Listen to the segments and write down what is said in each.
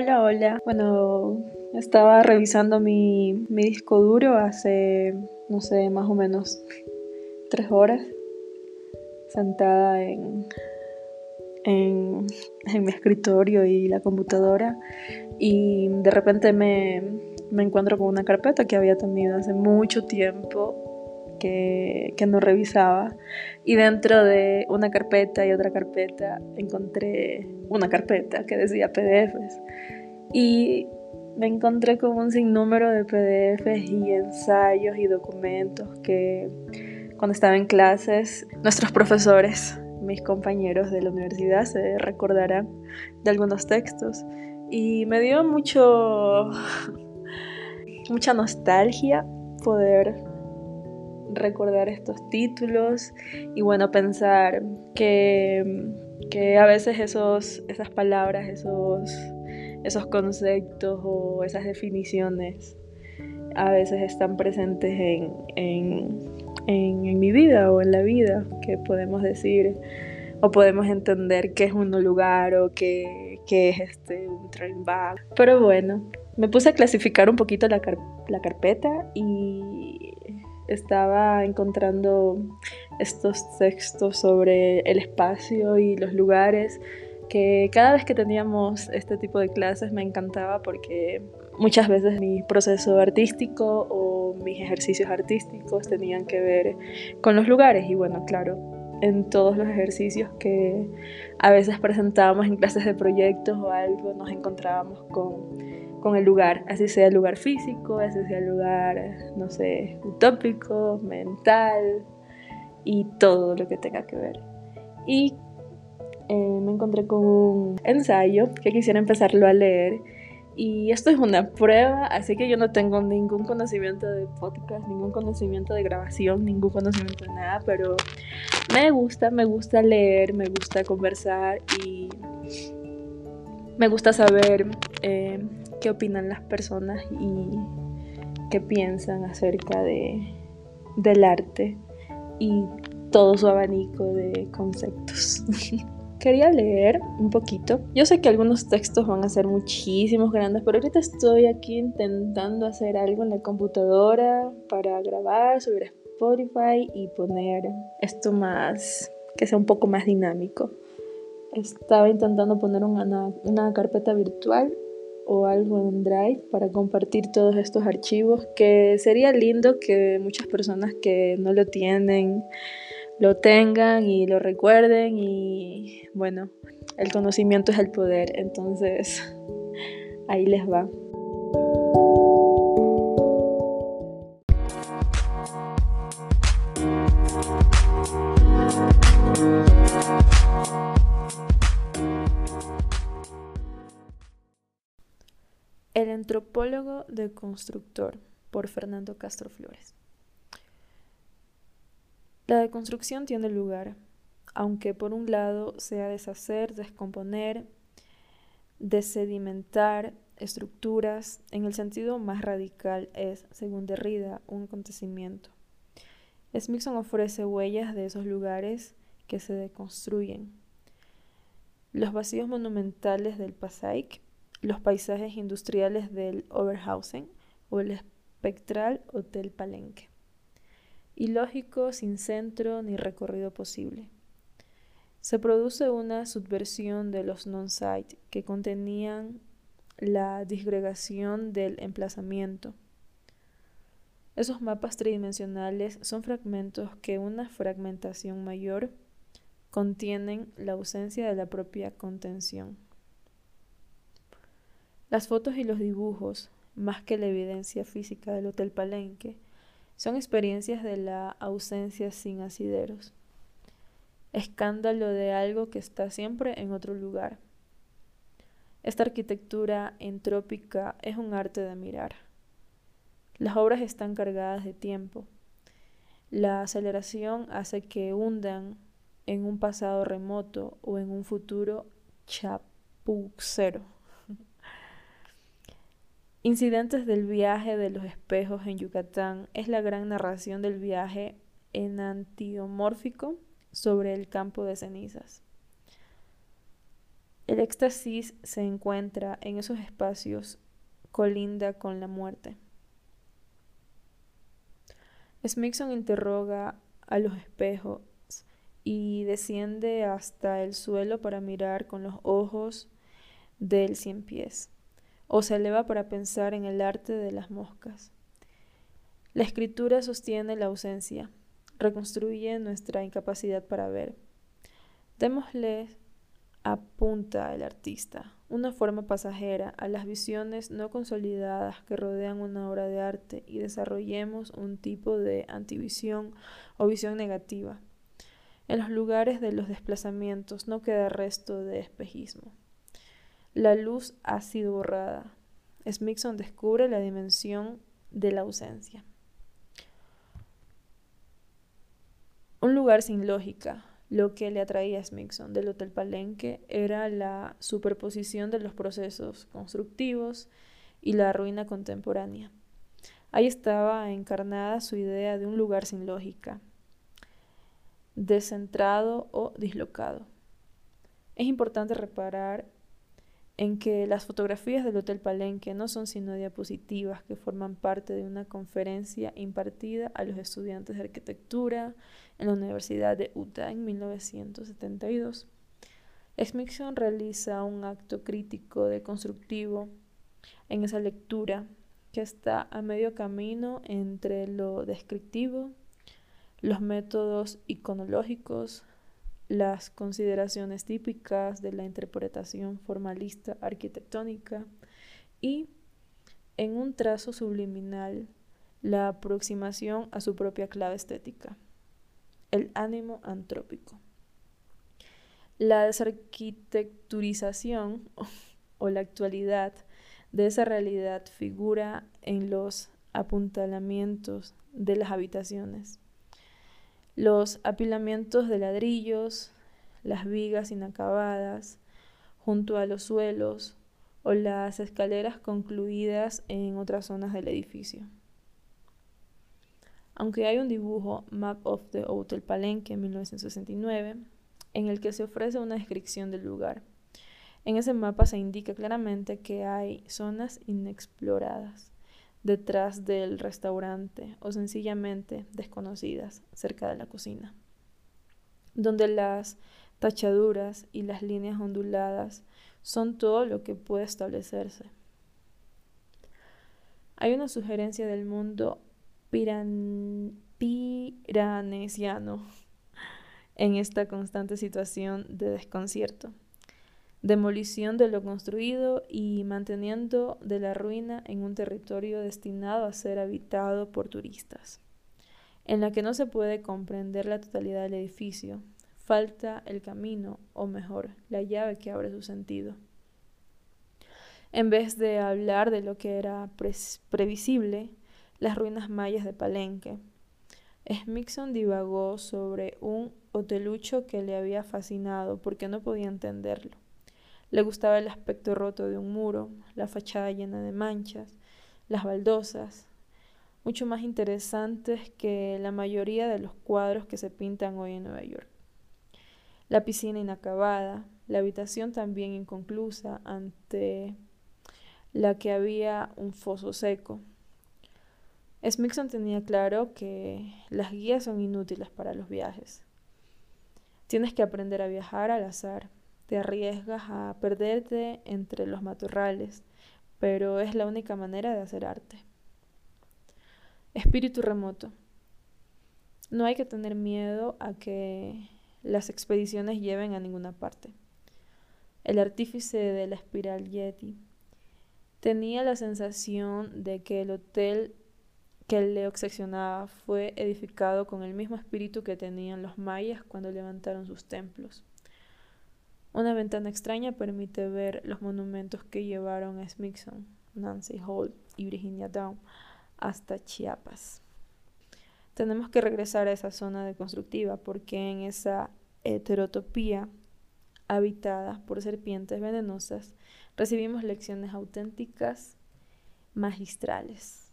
Hola, hola. Bueno, estaba revisando mi, disco duro hace, no sé, más o menos tres horas, sentada en, en, mi escritorio y la computadora, y de repente me, me encuentro con una carpeta que había tenido hace mucho tiempo que, no revisaba. Y dentro de una carpeta y otra carpeta encontré una carpeta que decía PDFs. Y me encontré con un sinnúmero de PDFs y ensayos y documentos que cuando estaba en clases nuestros profesores, mis compañeros de la universidad se recordarán de algunos textos. Y me dio mucho mucha nostalgia poder recordar estos títulos y bueno, pensar que, que a veces esos, esas palabras, esos, esos conceptos o esas definiciones a veces están presentes en, en, en, mi vida o en la vida, que podemos decir o podemos entender qué es un lugar o qué, qué es este, un train back. Pero bueno, me puse a clasificar un poquito la, la carpeta y estaba encontrando estos textos sobre el espacio y los lugares que cada vez que teníamos este tipo de clases me encantaba porque muchas veces mi proceso artístico o mis ejercicios artísticos tenían que ver con los lugares. Y bueno, claro, en todos los ejercicios que a veces presentábamos en clases de proyectos o algo nos encontrábamos con con el lugar, así sea el lugar físico, así sea el lugar, no sé, utópico, mental y todo lo que tenga que ver. Y eh, me encontré con un ensayo que quisiera empezarlo a leer y esto es una prueba, así que yo no tengo ningún conocimiento de podcast, ningún conocimiento de grabación, ningún conocimiento de nada, pero me gusta, me gusta leer, me gusta conversar y me gusta saber eh, qué opinan las personas y qué piensan acerca de, del arte y todo su abanico de conceptos. Quería leer un poquito. Yo sé que algunos textos van a ser muchísimos grandes, pero ahorita estoy aquí intentando hacer algo en la computadora para grabar, subir a Spotify y poner esto más, que sea un poco más dinámico. Estaba intentando poner una, una carpeta virtual o algo en Drive para compartir todos estos archivos que sería lindo que muchas personas que no lo tienen lo tengan y lo recuerden y bueno, el conocimiento es el poder, entonces ahí les va. El antropólogo de constructor por Fernando Castro Flores. La deconstrucción tiene lugar, aunque por un lado sea deshacer, descomponer, desedimentar estructuras, en el sentido más radical es, según Derrida, un acontecimiento. Smithson ofrece huellas de esos lugares que se deconstruyen. Los vacíos monumentales del Passaic los paisajes industriales del Oberhausen o el espectral Hotel Palenque. Ilógico, sin centro ni recorrido posible. Se produce una subversión de los non-site que contenían la disgregación del emplazamiento. Esos mapas tridimensionales son fragmentos que una fragmentación mayor contienen la ausencia de la propia contención. Las fotos y los dibujos, más que la evidencia física del Hotel Palenque, son experiencias de la ausencia sin asideros. Escándalo de algo que está siempre en otro lugar. Esta arquitectura entrópica es un arte de mirar. Las obras están cargadas de tiempo. La aceleración hace que hundan en un pasado remoto o en un futuro chapucero. Incidentes del viaje de los espejos en Yucatán es la gran narración del viaje enantiomórfico sobre el campo de cenizas. El éxtasis se encuentra en esos espacios colinda con la muerte. Smithson interroga a los espejos y desciende hasta el suelo para mirar con los ojos del cien pies, o se eleva para pensar en el arte de las moscas. La escritura sostiene la ausencia, reconstruye nuestra incapacidad para ver. Démosle apunta el artista, una forma pasajera a las visiones no consolidadas que rodean una obra de arte y desarrollemos un tipo de antivisión o visión negativa. En los lugares de los desplazamientos no queda resto de espejismo. La luz ha sido borrada. Smithson descubre la dimensión de la ausencia. Un lugar sin lógica, lo que le atraía a Smithson del Hotel Palenque era la superposición de los procesos constructivos y la ruina contemporánea. Ahí estaba encarnada su idea de un lugar sin lógica, descentrado o dislocado. Es importante reparar en que las fotografías del Hotel Palenque no son sino diapositivas que forman parte de una conferencia impartida a los estudiantes de arquitectura en la Universidad de Utah en 1972. Smithson realiza un acto crítico de constructivo en esa lectura que está a medio camino entre lo descriptivo, los métodos iconológicos, las consideraciones típicas de la interpretación formalista arquitectónica y, en un trazo subliminal, la aproximación a su propia clave estética, el ánimo antrópico. La desarquitecturización o la actualidad de esa realidad figura en los apuntalamientos de las habitaciones los apilamientos de ladrillos, las vigas inacabadas junto a los suelos o las escaleras concluidas en otras zonas del edificio. Aunque hay un dibujo, Map of the Hotel Palenque en 1969, en el que se ofrece una descripción del lugar. En ese mapa se indica claramente que hay zonas inexploradas detrás del restaurante o sencillamente desconocidas cerca de la cocina, donde las tachaduras y las líneas onduladas son todo lo que puede establecerse. Hay una sugerencia del mundo piranesiano en esta constante situación de desconcierto demolición de lo construido y manteniendo de la ruina en un territorio destinado a ser habitado por turistas, en la que no se puede comprender la totalidad del edificio, falta el camino, o mejor, la llave que abre su sentido. En vez de hablar de lo que era previsible, las ruinas mayas de Palenque, Smithson divagó sobre un hotelucho que le había fascinado porque no podía entenderlo le gustaba el aspecto roto de un muro, la fachada llena de manchas, las baldosas, mucho más interesantes que la mayoría de los cuadros que se pintan hoy en Nueva York. La piscina inacabada, la habitación también inconclusa ante la que había un foso seco. Smithson tenía claro que las guías son inútiles para los viajes. Tienes que aprender a viajar al azar te arriesgas a perderte entre los matorrales, pero es la única manera de hacer arte. Espíritu remoto. No hay que tener miedo a que las expediciones lleven a ninguna parte. El artífice de la espiral Yeti tenía la sensación de que el hotel que le obsesionaba fue edificado con el mismo espíritu que tenían los mayas cuando levantaron sus templos. Una ventana extraña permite ver los monumentos que llevaron a Smithson, Nancy Holt y Virginia Down hasta Chiapas. Tenemos que regresar a esa zona de constructiva porque en esa heterotopía habitada por serpientes venenosas recibimos lecciones auténticas magistrales.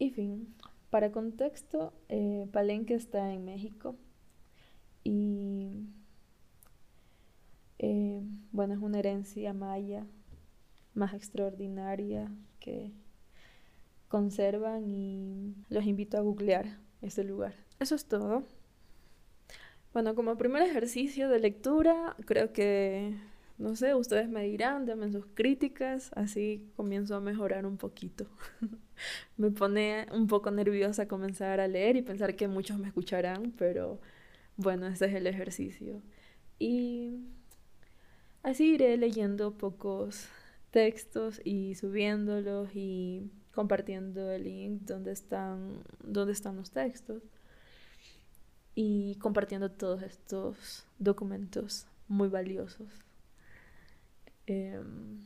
Y fin, para contexto, eh, Palenque está en México y eh, bueno, es una herencia maya más extraordinaria que conservan y los invito a googlear ese lugar. Eso es todo. Bueno, como primer ejercicio de lectura, creo que, no sé, ustedes me dirán, denme sus críticas, así comienzo a mejorar un poquito. me pone un poco nerviosa comenzar a leer y pensar que muchos me escucharán, pero bueno, ese es el ejercicio. Y así iré leyendo pocos textos y subiéndolos y compartiendo el link donde están, donde están los textos y compartiendo todos estos documentos muy valiosos. Em,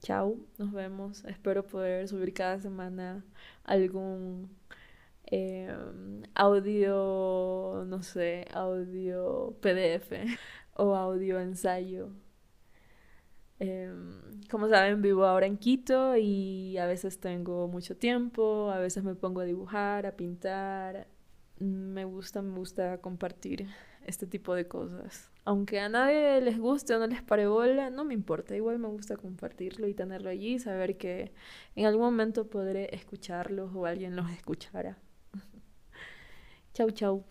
chao, nos vemos. Espero poder subir cada semana algún em, audio, no sé, audio PDF o audio ensayo. Em, como saben, vivo ahora en Quito y a veces tengo mucho tiempo, a veces me pongo a dibujar, a pintar, me gusta, me gusta compartir este tipo de cosas. Aunque a nadie les guste o no les pare bola, no me importa. Igual me gusta compartirlo y tenerlo allí y saber que en algún momento podré escucharlos o alguien los escuchará. chau, chau.